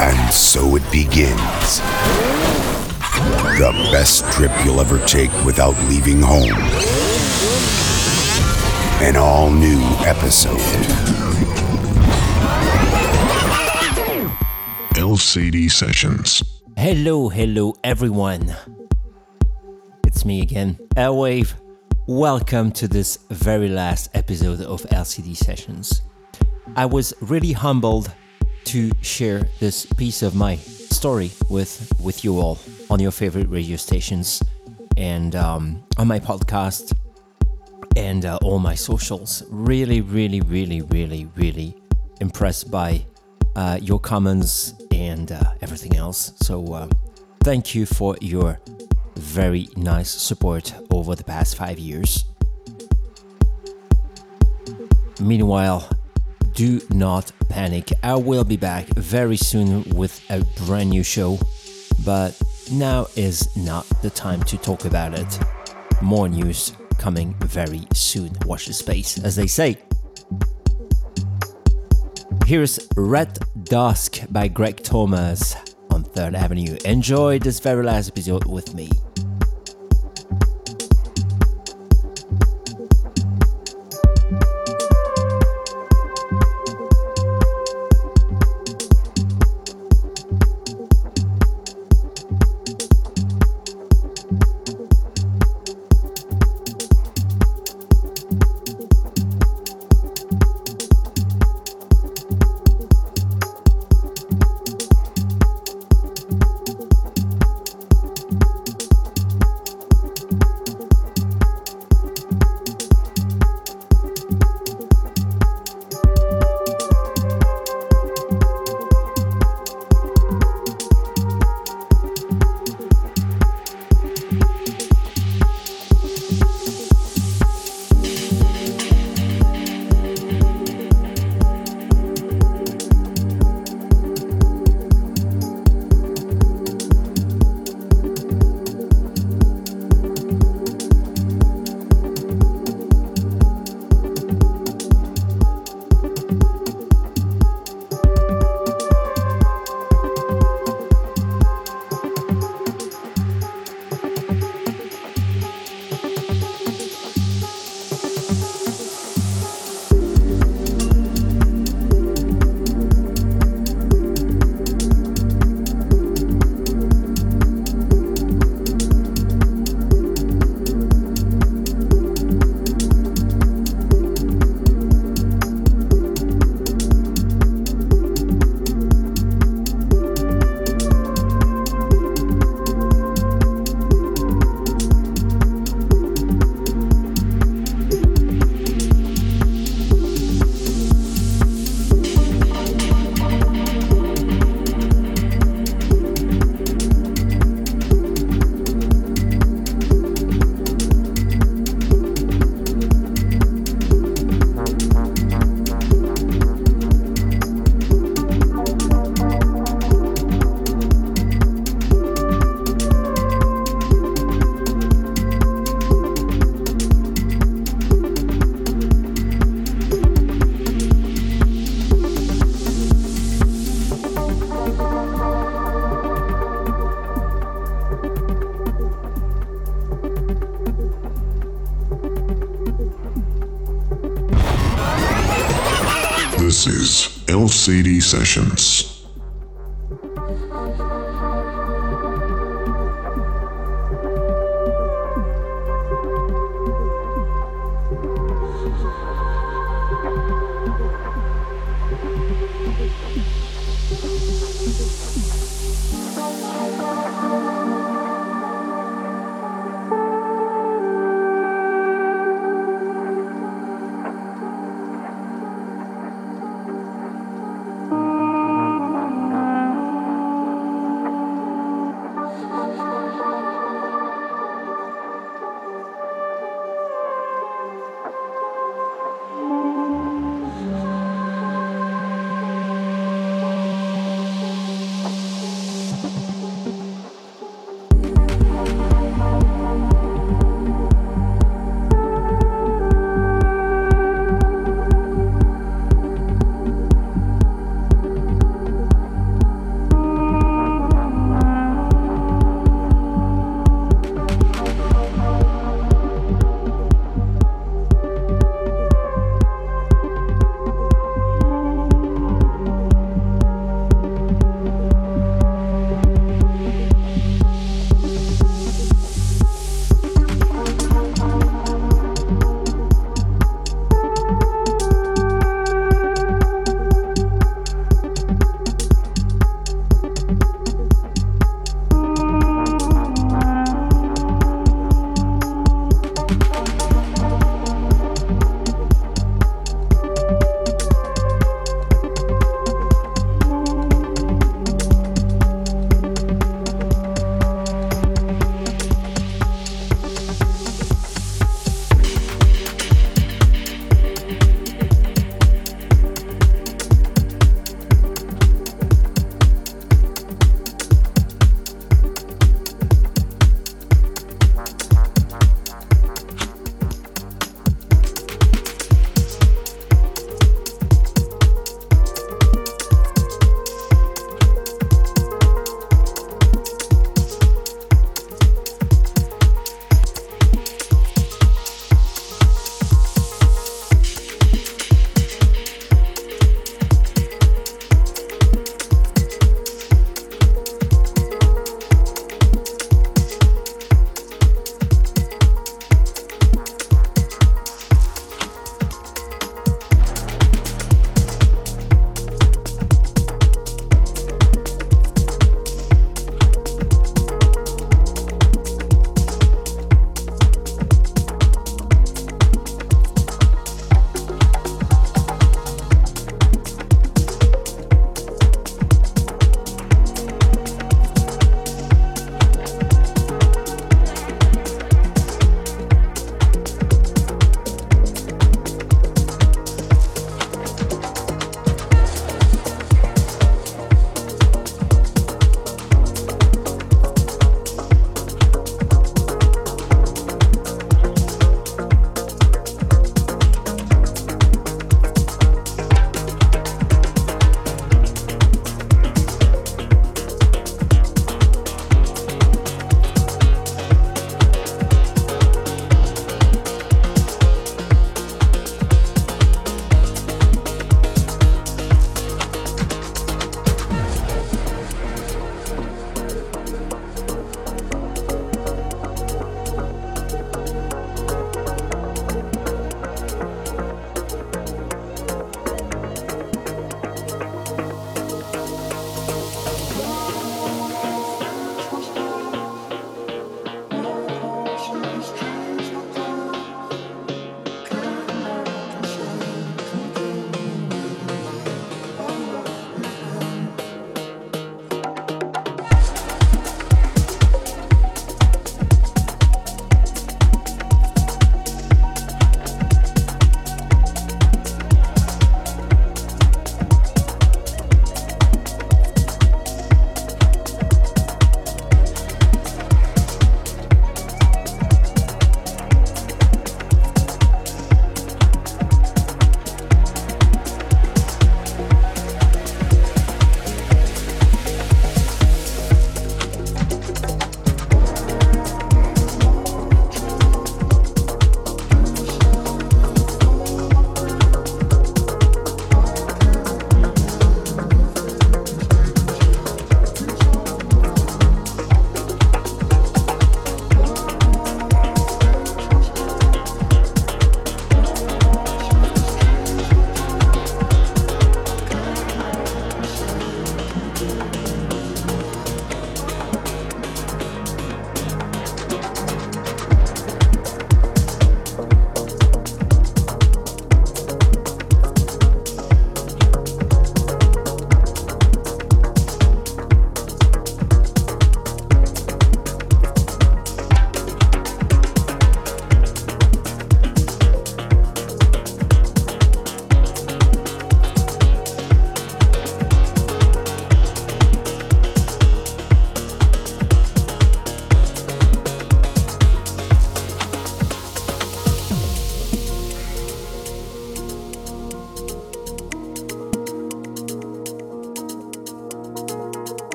And so it begins. The best trip you'll ever take without leaving home. An all new episode. LCD Sessions. Hello, hello, everyone. It's me again, Airwave. Welcome to this very last episode of LCD Sessions. I was really humbled to share this piece of my story with with you all on your favorite radio stations and um, on my podcast and uh, all my socials. Really, really, really, really, really impressed by uh, your comments and uh, everything else. So, uh, thank you for your very nice support over the past five years. Meanwhile, do not panic. I will be back very soon with a brand new show, but now is not the time to talk about it. More news coming very soon. Watch the space, as they say. Here's Red Dusk by Greg Thomas on 3rd Avenue. Enjoy this very last episode with me. This is LCD Sessions.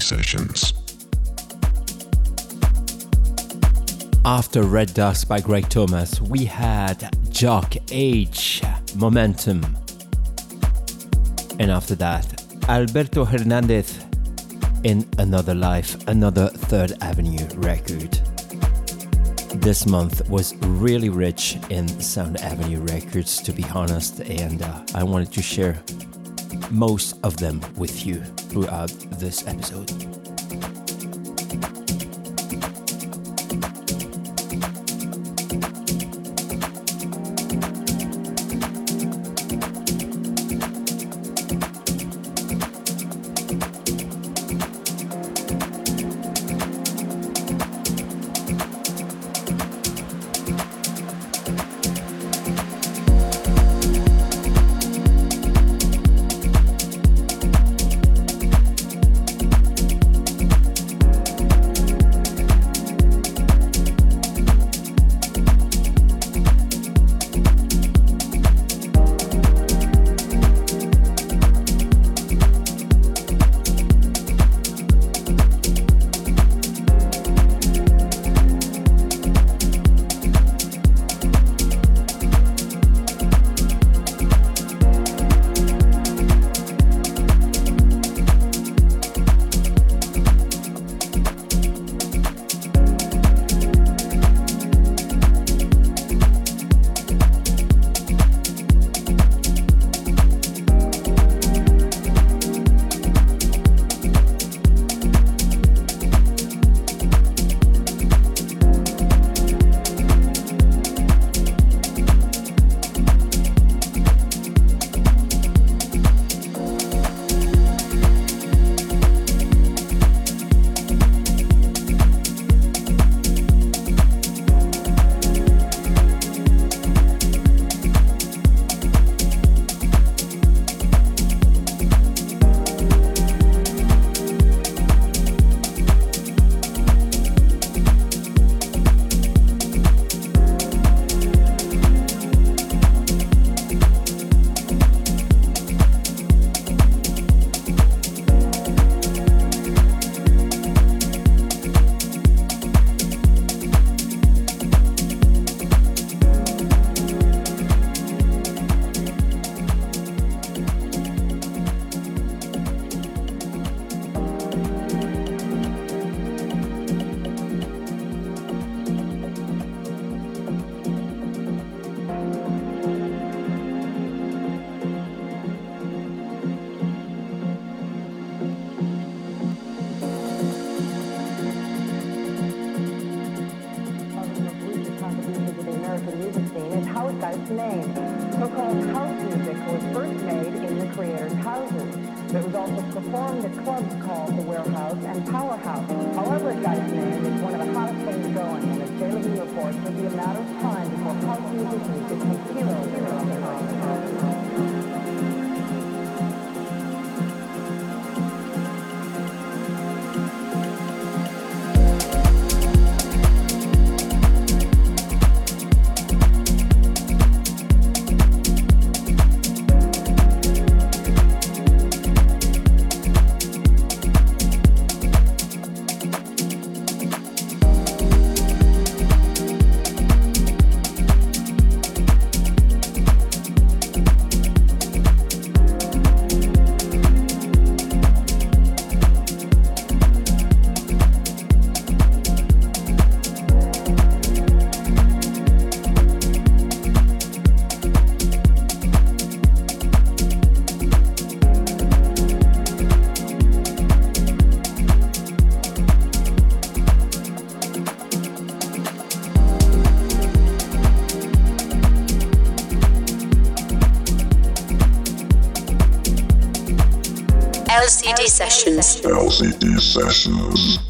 Sessions. After Red Dust by Greg Thomas, we had Jock H, Momentum. And after that, Alberto Hernandez in Another Life, another Third Avenue record. This month was really rich in Sound Avenue records, to be honest, and uh, I wanted to share most of them with you throughout this episode. LCD Sessions. LCD Sessions.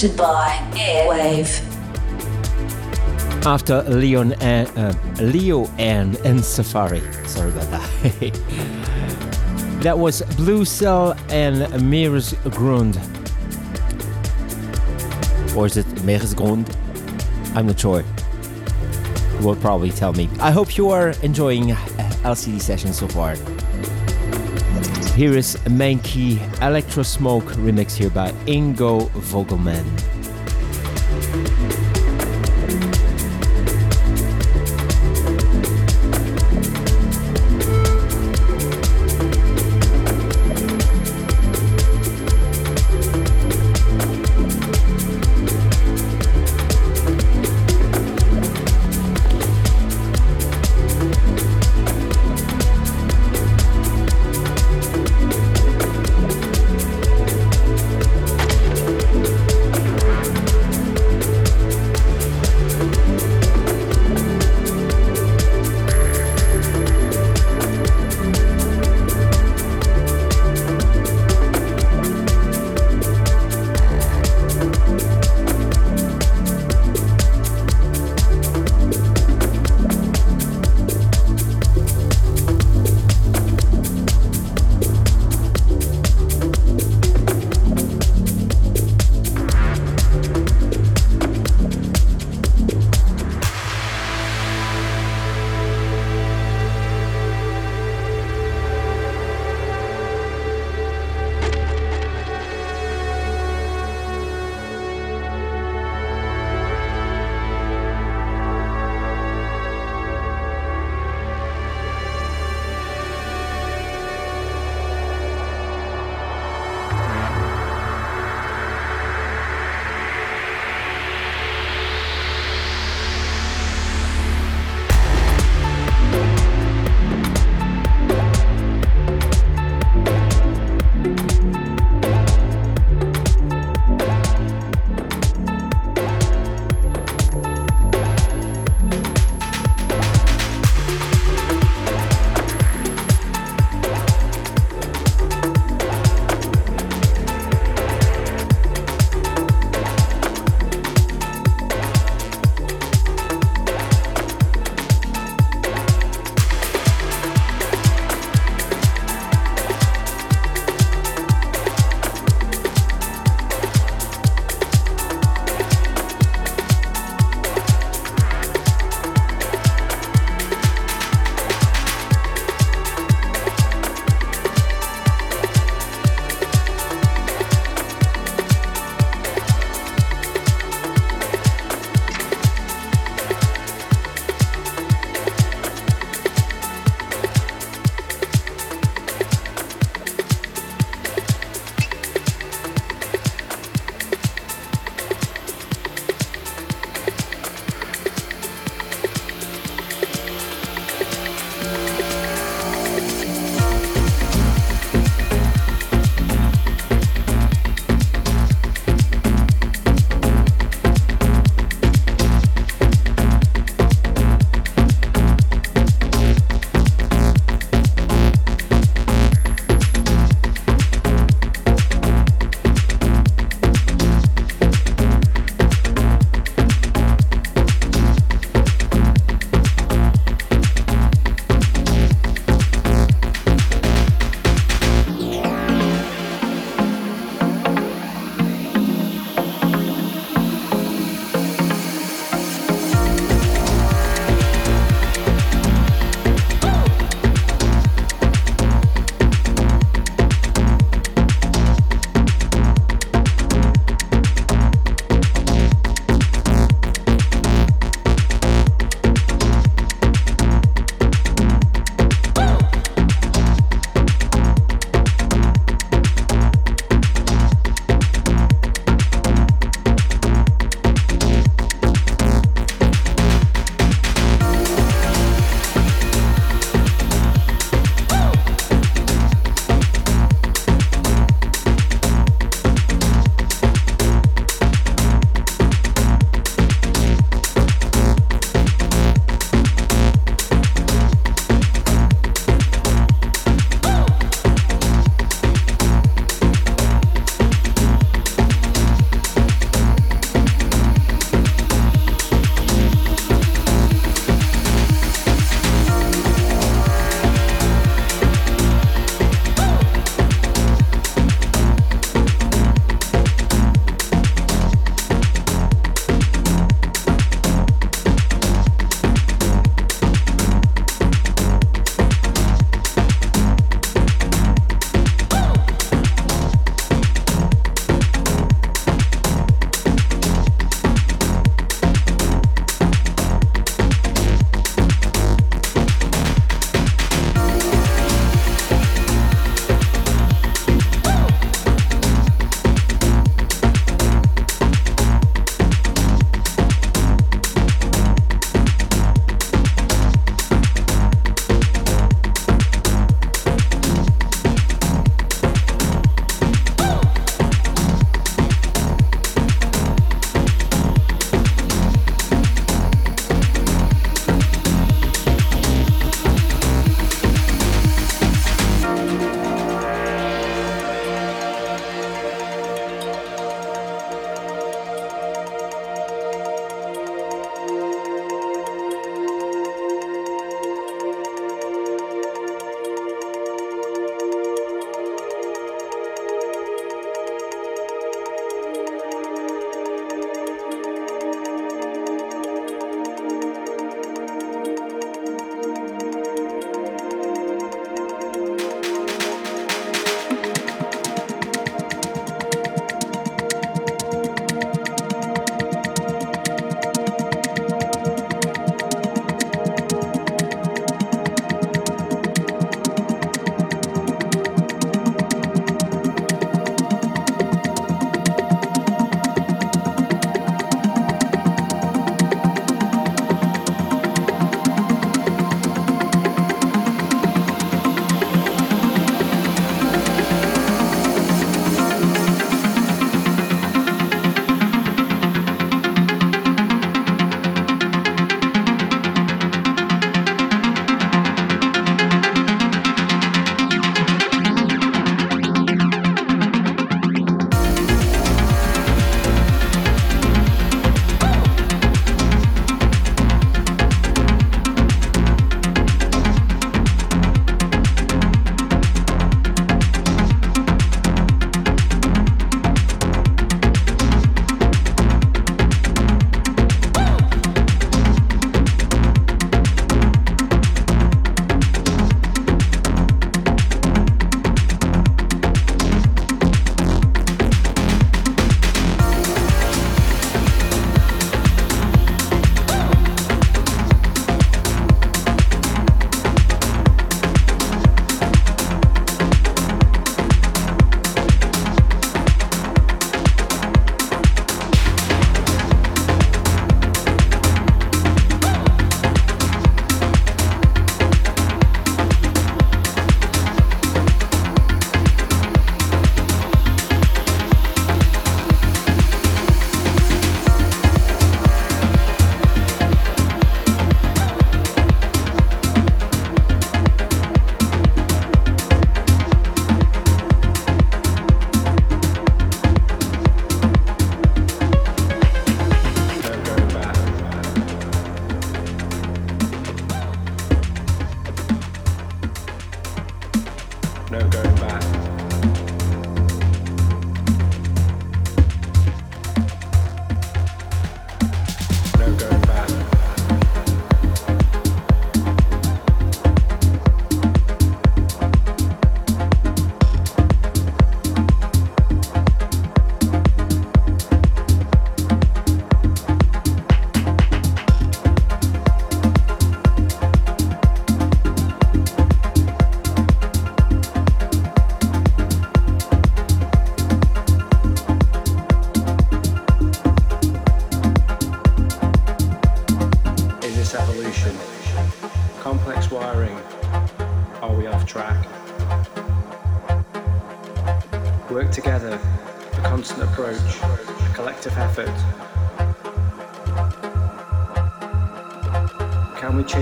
Hosted by Airwave. After Leon and uh, Leo and, and Safari. Sorry about that. that was Blue Cell and Meeresgrund. Or is it Meeresgrund? I'm not sure. You will probably tell me. I hope you are enjoying uh, LCD sessions so far. Here is a main key Electro Smoke remix here by Ingo Vogelmann.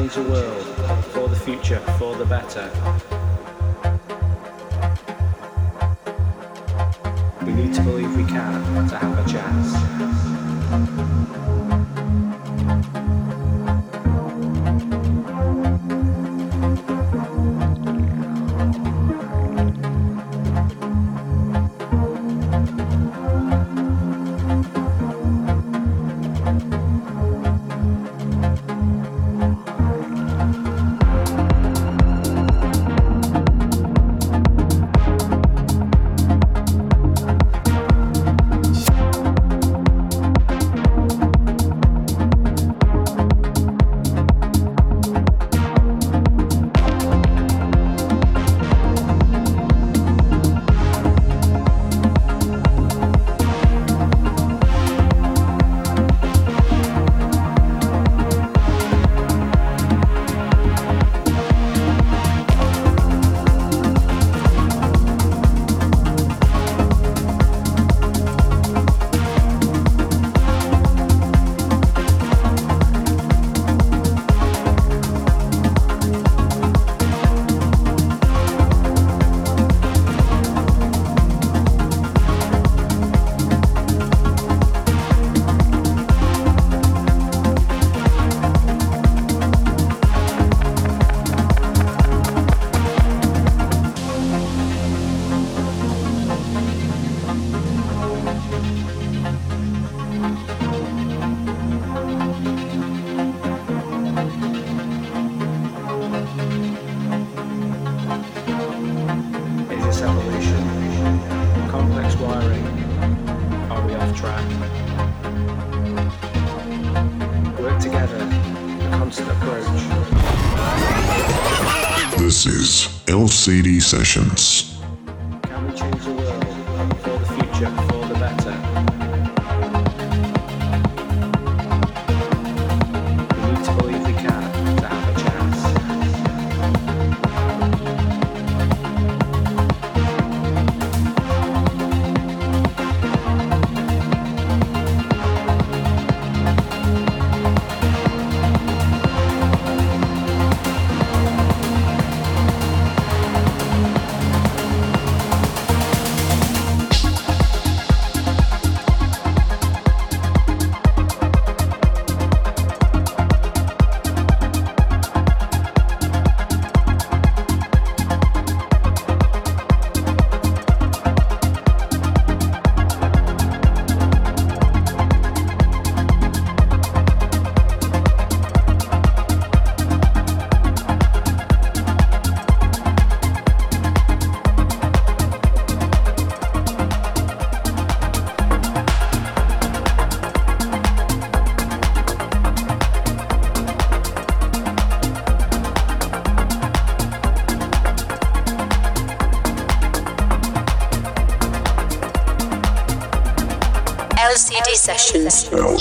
Change the world for the future, for the better? LCD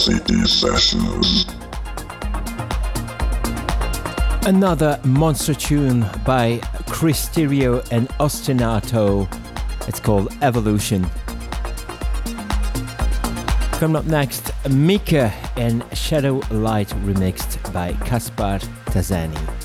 LCD Sessions. Another monster tune by Chris Stereo and Ostinato. It's called Evolution. Coming up next, Mika and Shadow Light remixed by Kaspar Tazani.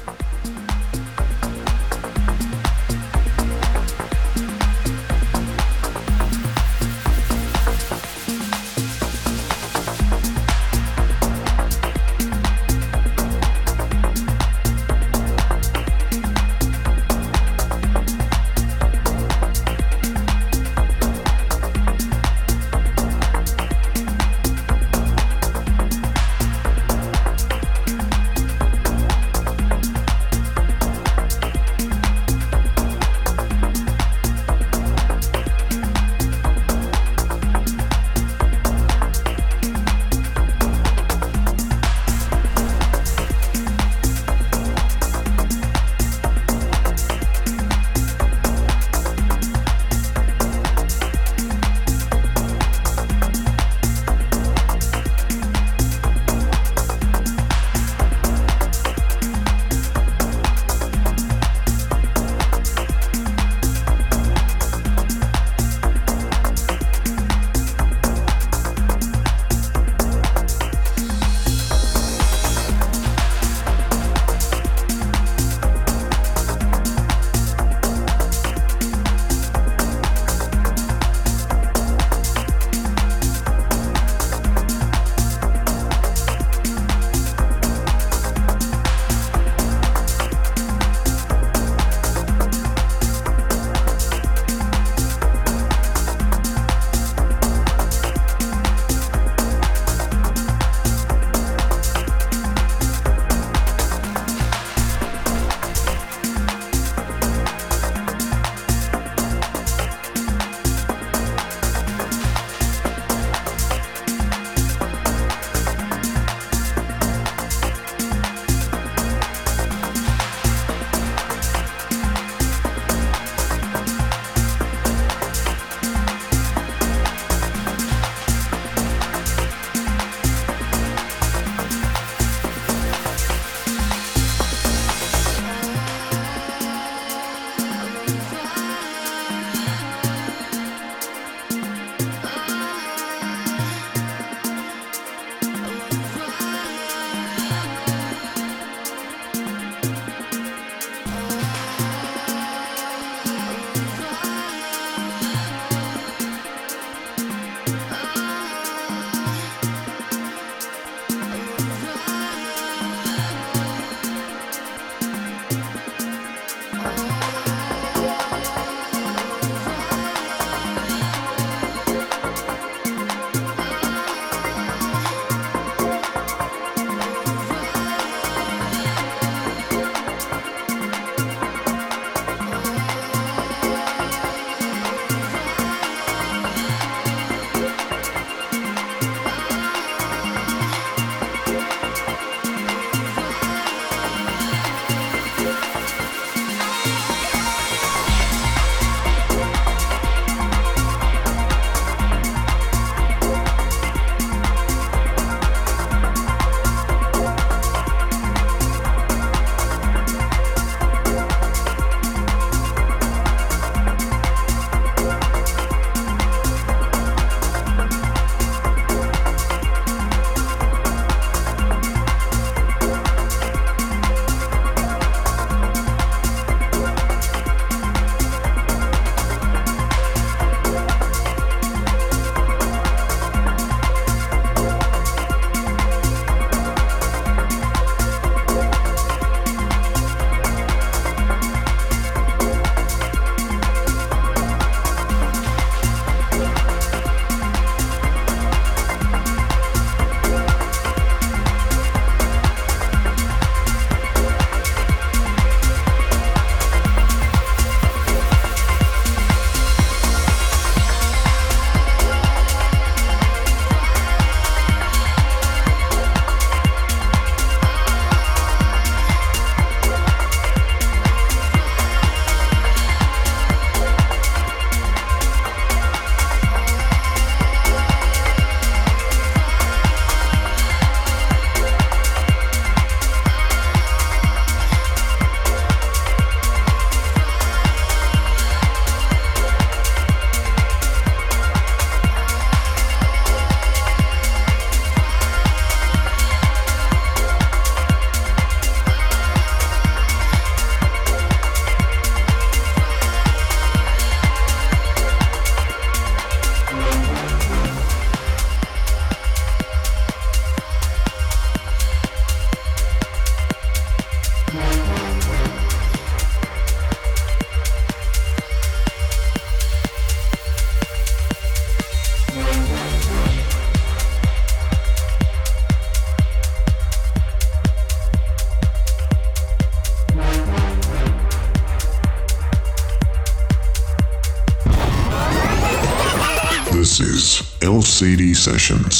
LCD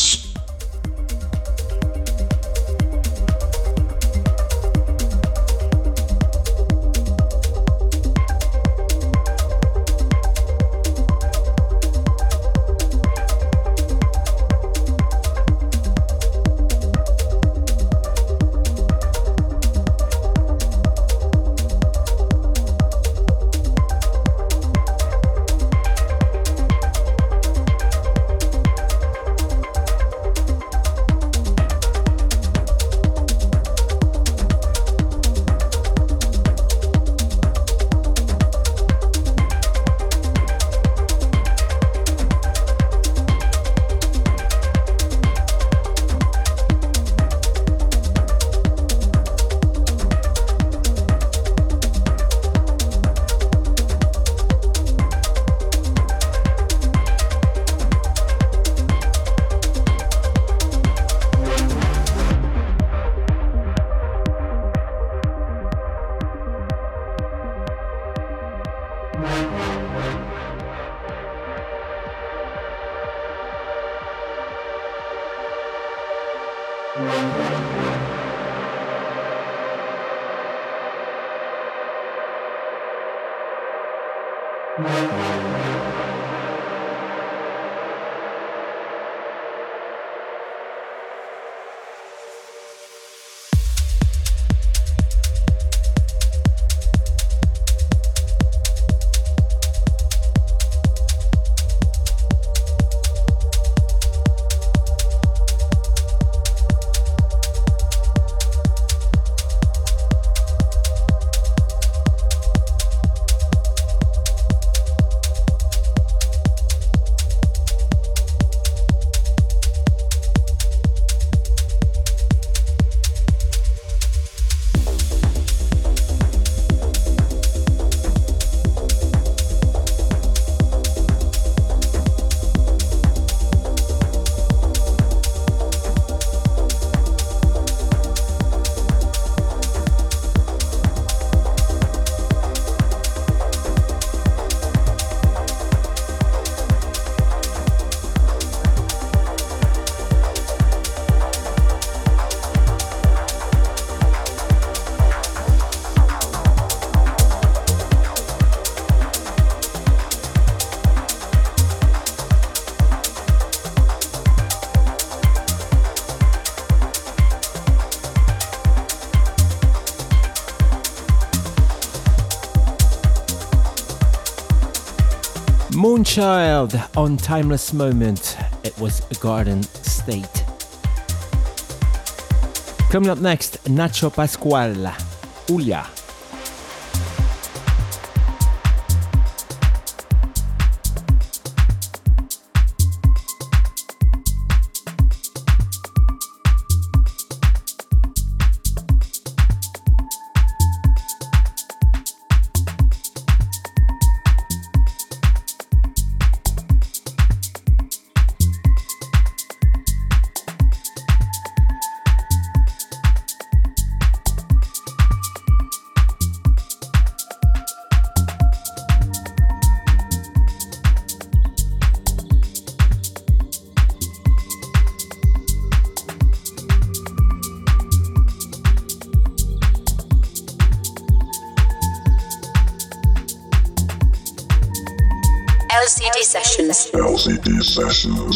Moonchild on Timeless Moment. It was a Garden State. Coming up next, Nacho Pascual, Ulia. LCD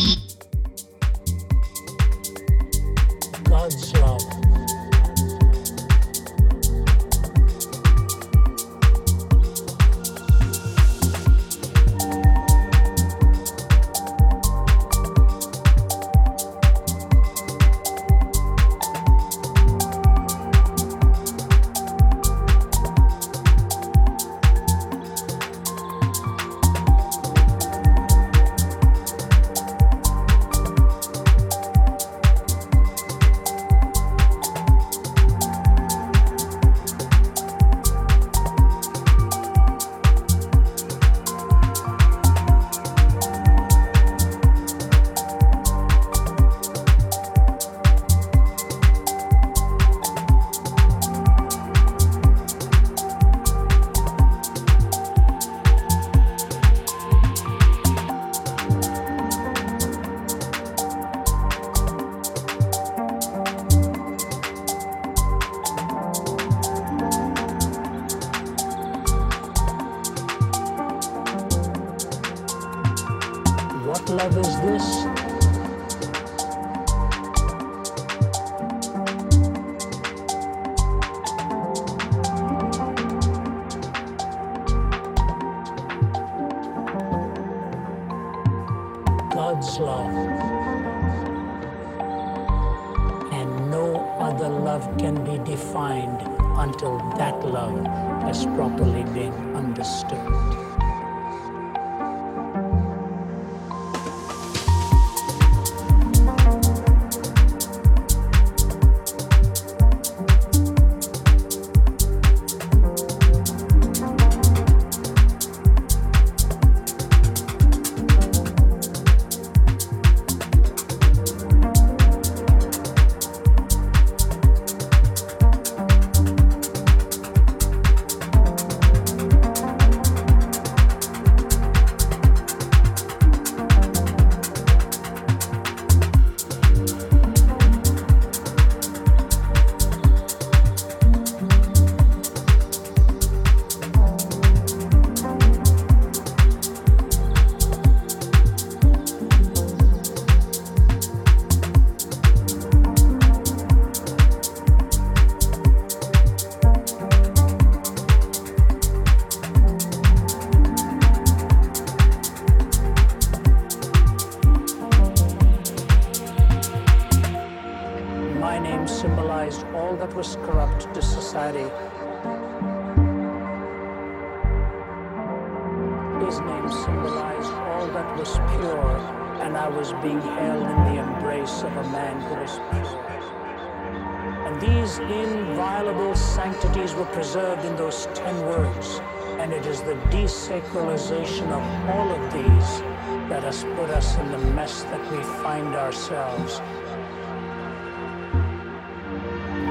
desacralization of all of these that has put us in the mess that we find ourselves.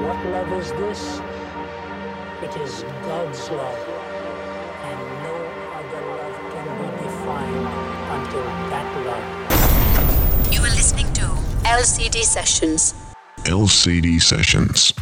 What love is this? It is God's love. And no other love can be defined until that love You are listening to LCD Sessions. LCD Sessions.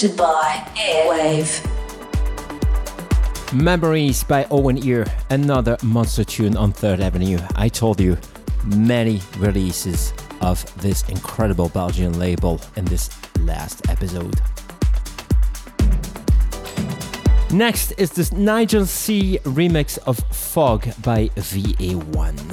Hosted by Airwave. Memories by Owen Ear, another monster tune on Third Avenue. I told you, many releases of this incredible Belgian label in this last episode. Next is this Nigel C remix of Fog by VA1.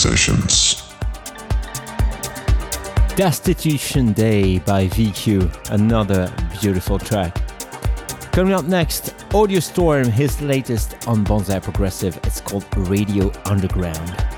Sessions. Destitution Day by VQ, another beautiful track. Coming up next, Audio Storm, his latest on Bonzai Progressive. It's called Radio Underground.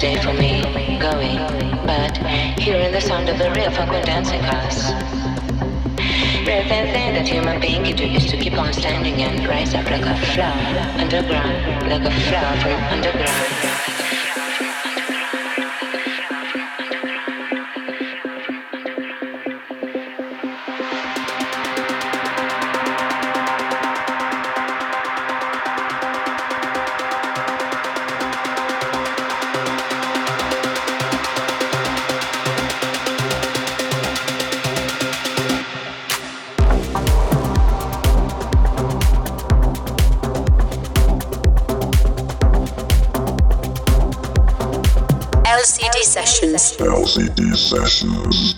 Sunny day for me going, but hearing the sound of the real when dancing us. Rare than that human being can do is to keep on standing and rise up like a flower underground, like a flower from underground. Sessions.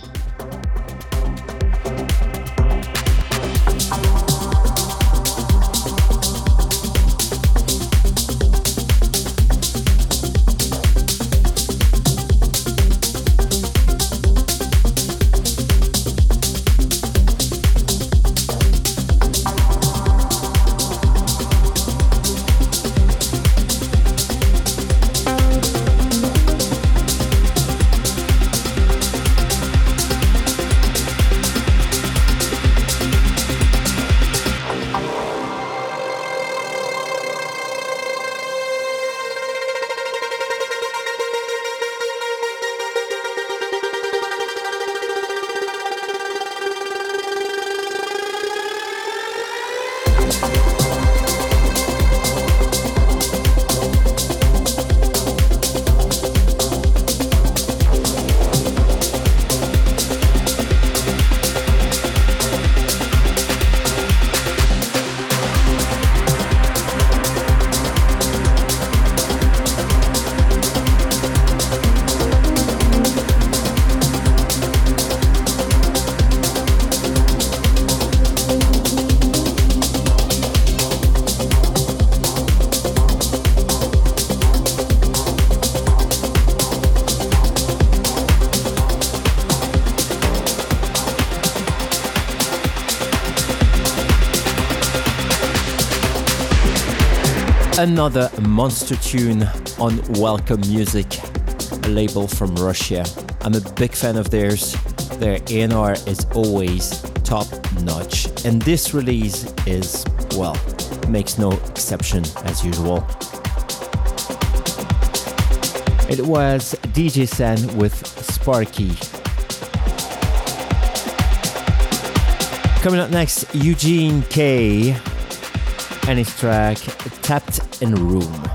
Another monster tune on Welcome Music, a label from Russia. I'm a big fan of theirs. Their A&R is always top notch, and this release is, well, makes no exception as usual. It was DJ Sen with Sparky. Coming up next, Eugene K and his track Tapped in Room.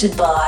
Hosted by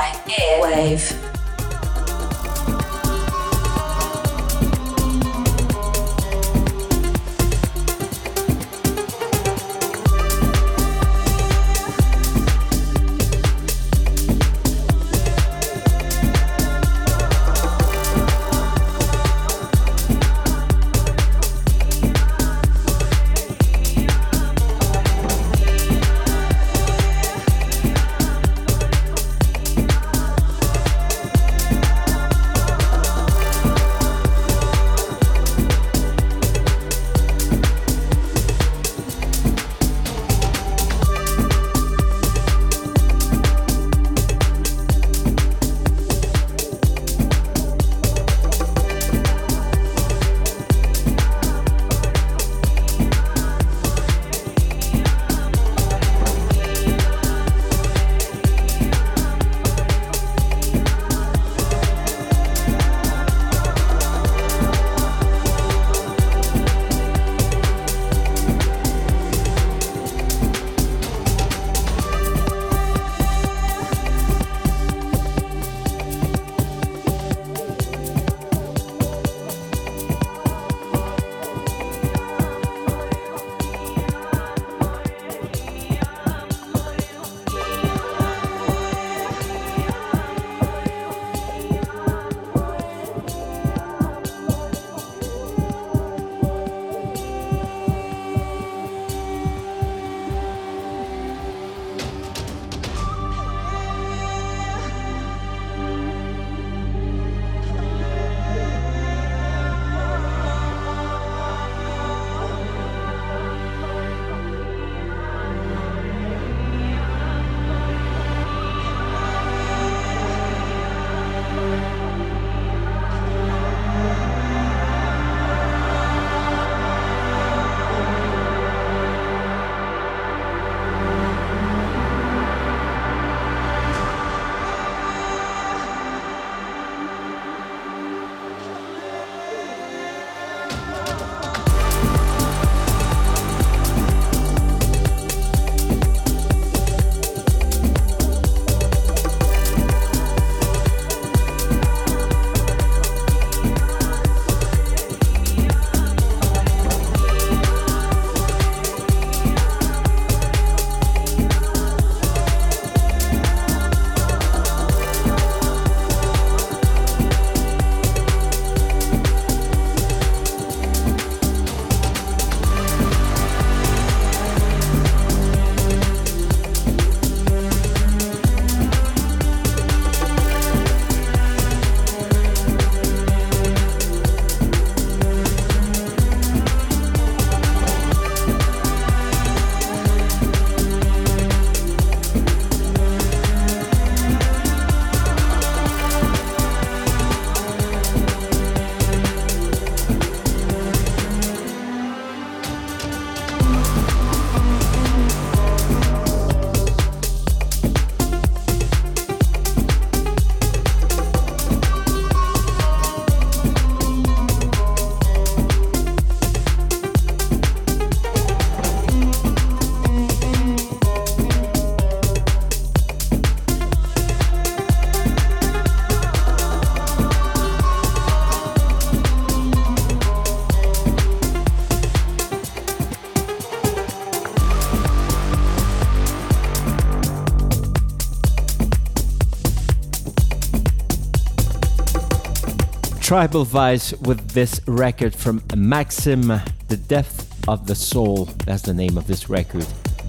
tribal vibes with this record from Maxim, The Depth of the Soul. That's the name of this record.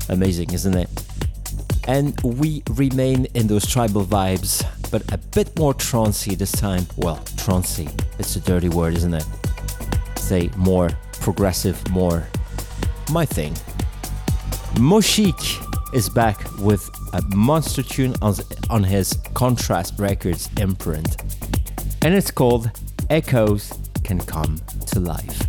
Amazing, isn't it? And we remain in those tribal vibes, but a bit more trancey this time. Well, trancey, it's a dirty word, isn't it? Say more progressive, more my thing. Moshik is back with a monster tune on, on his Contrast Records imprint, and it's called echoes can come to life.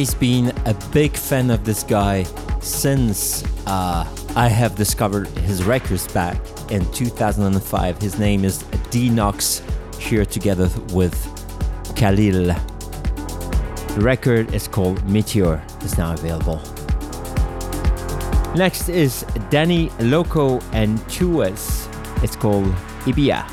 Always been a big fan of this guy since uh, I have discovered his records back in 2005. His name is Dinox, here together with Khalil. The record is called Meteor, it's now available. Next is Danny Loco and Chuas. It's called Ibia.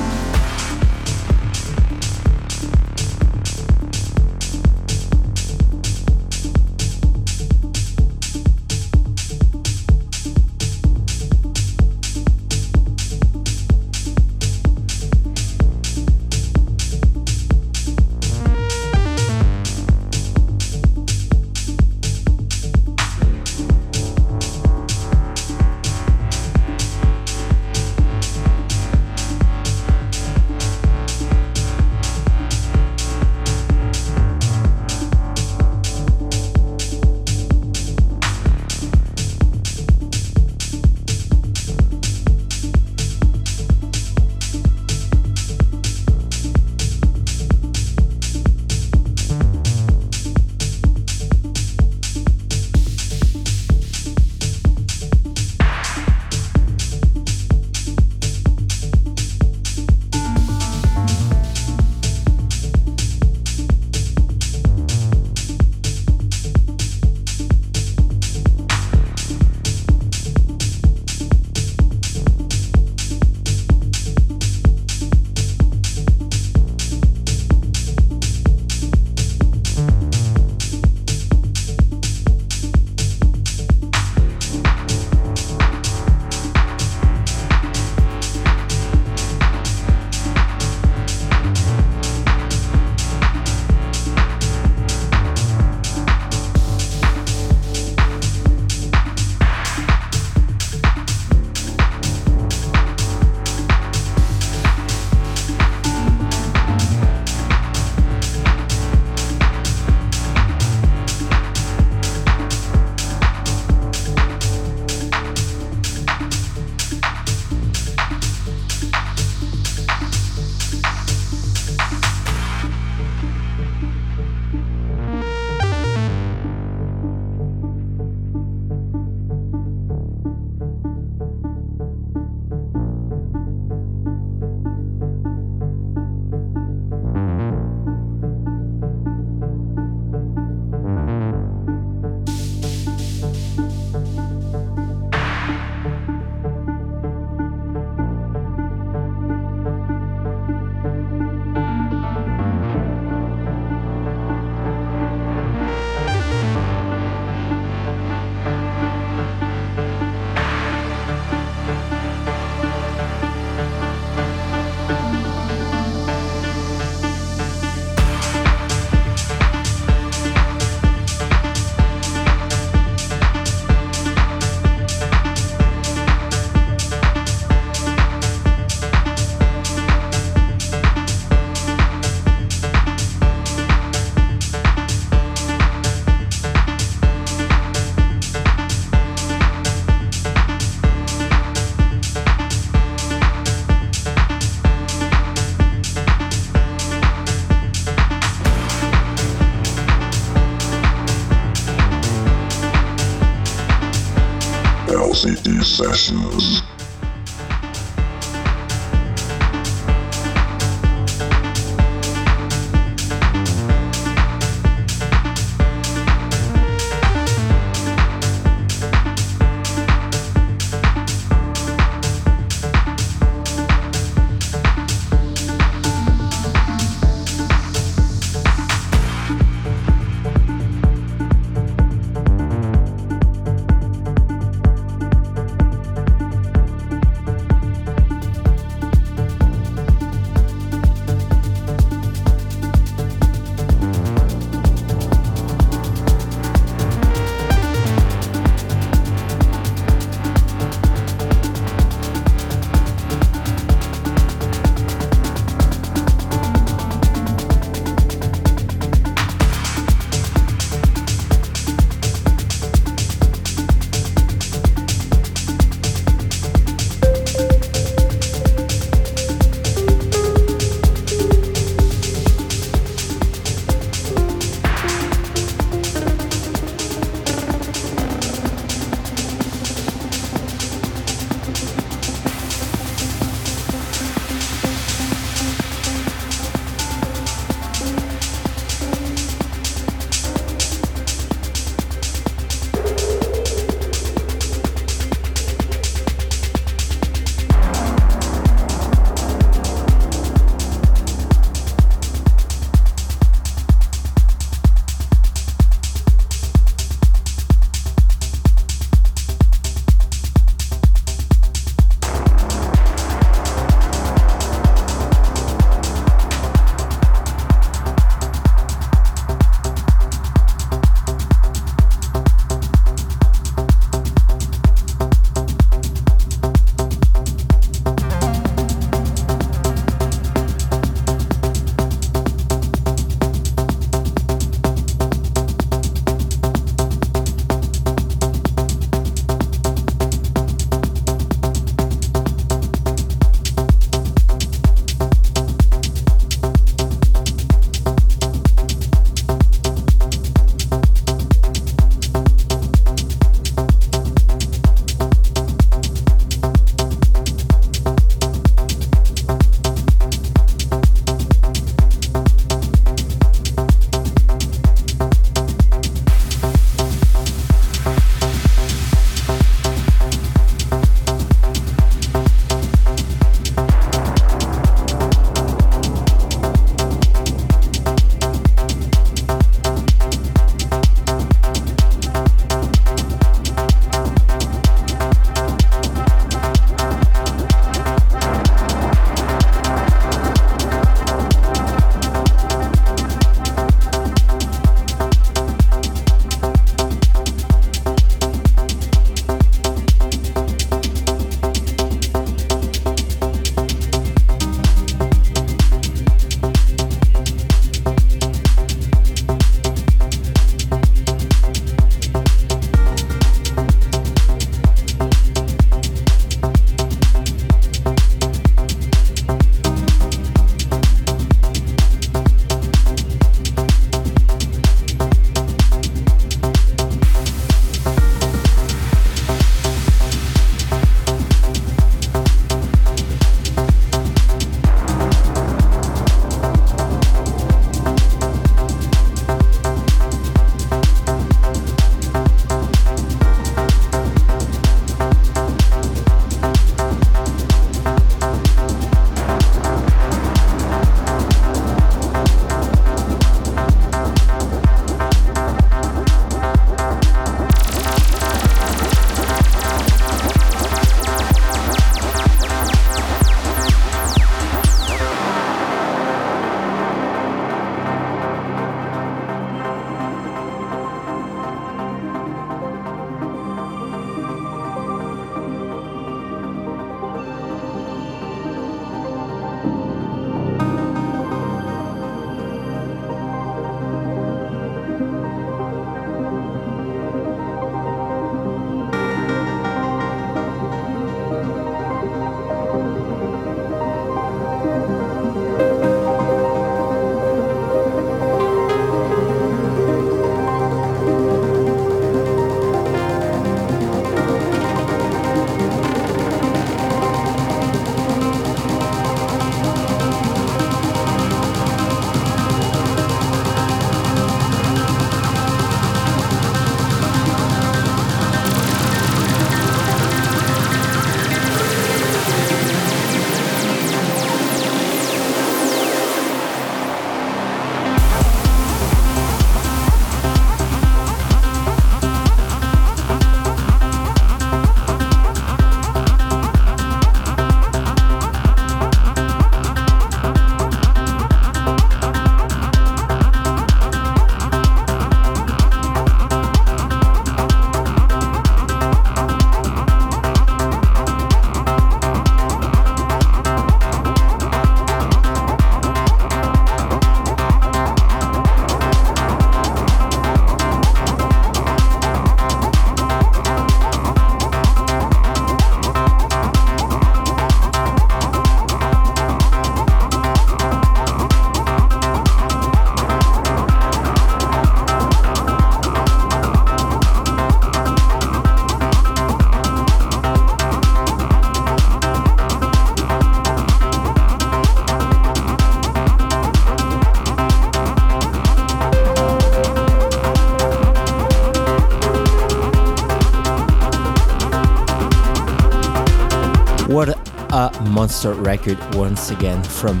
What a monster record once again from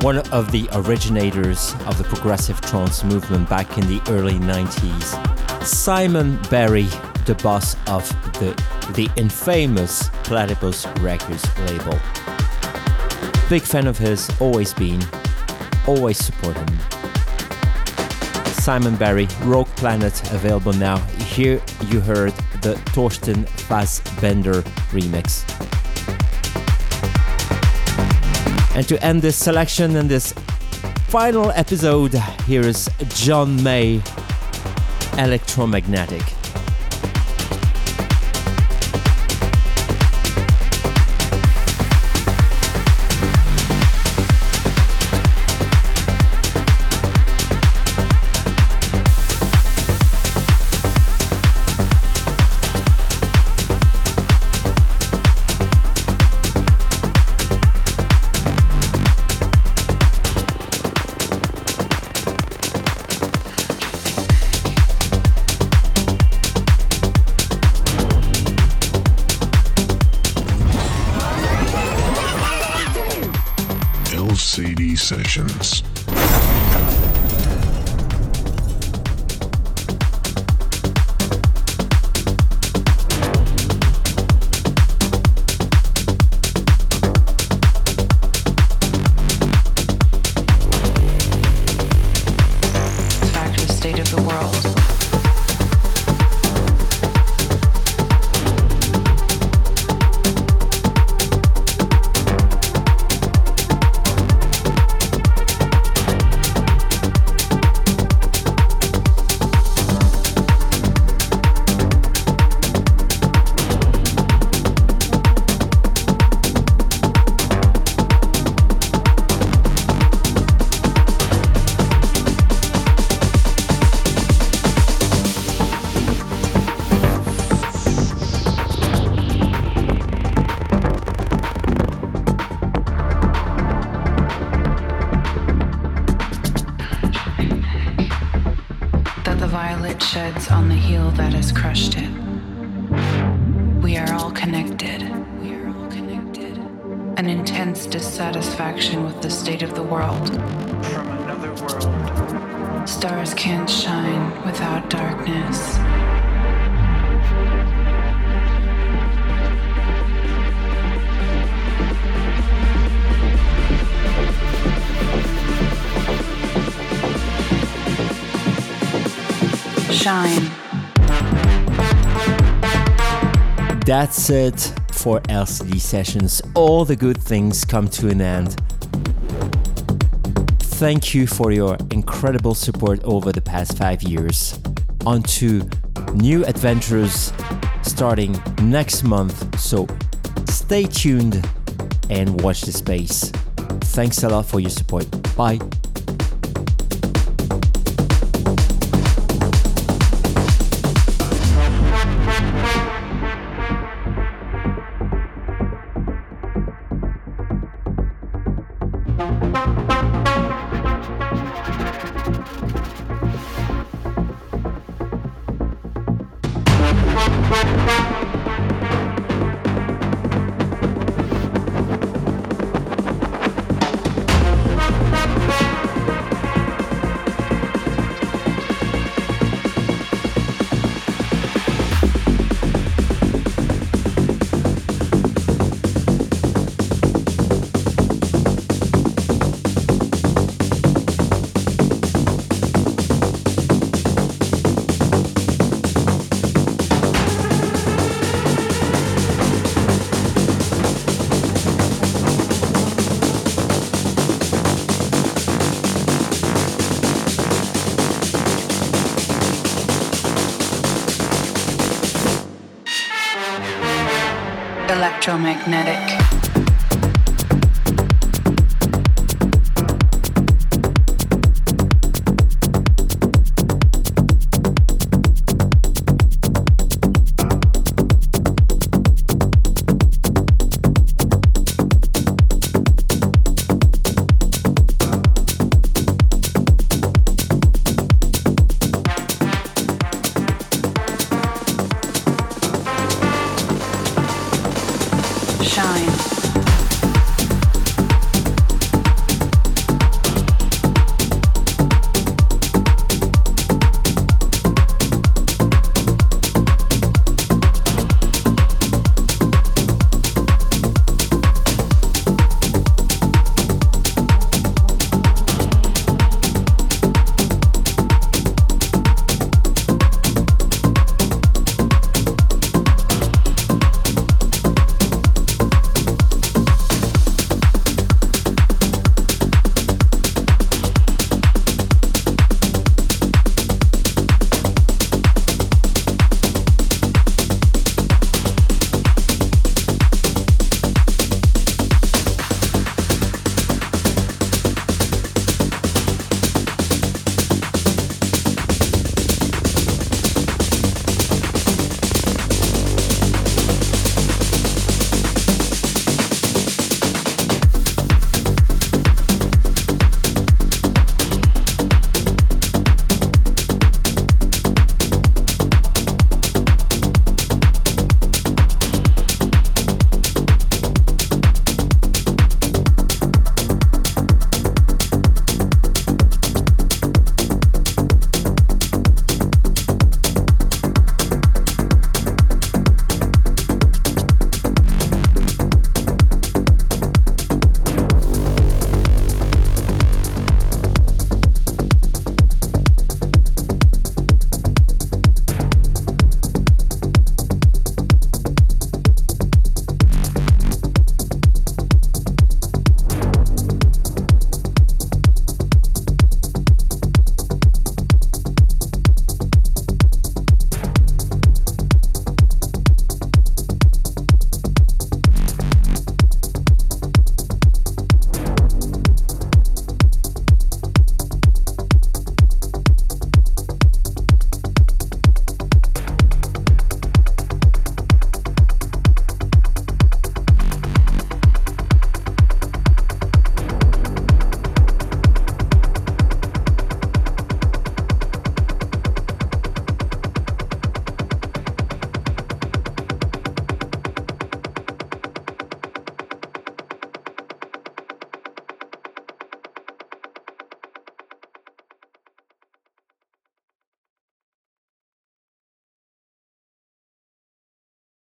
one of the originators of the progressive trance movement back in the early 90s. Simon Berry, the boss of the, the infamous Platipus Records label. Big fan of his, always been, always support him. Simon Berry, Rogue Planet, available now. Here you heard the Torsten Fassbender remix. And to end this selection and this final episode, here is John May, Electromagnetic. It for LCD sessions. All the good things come to an end. Thank you for your incredible support over the past five years. On to new adventures starting next month, so stay tuned and watch the space. Thanks a lot for your support. Bye. Electromagnetic.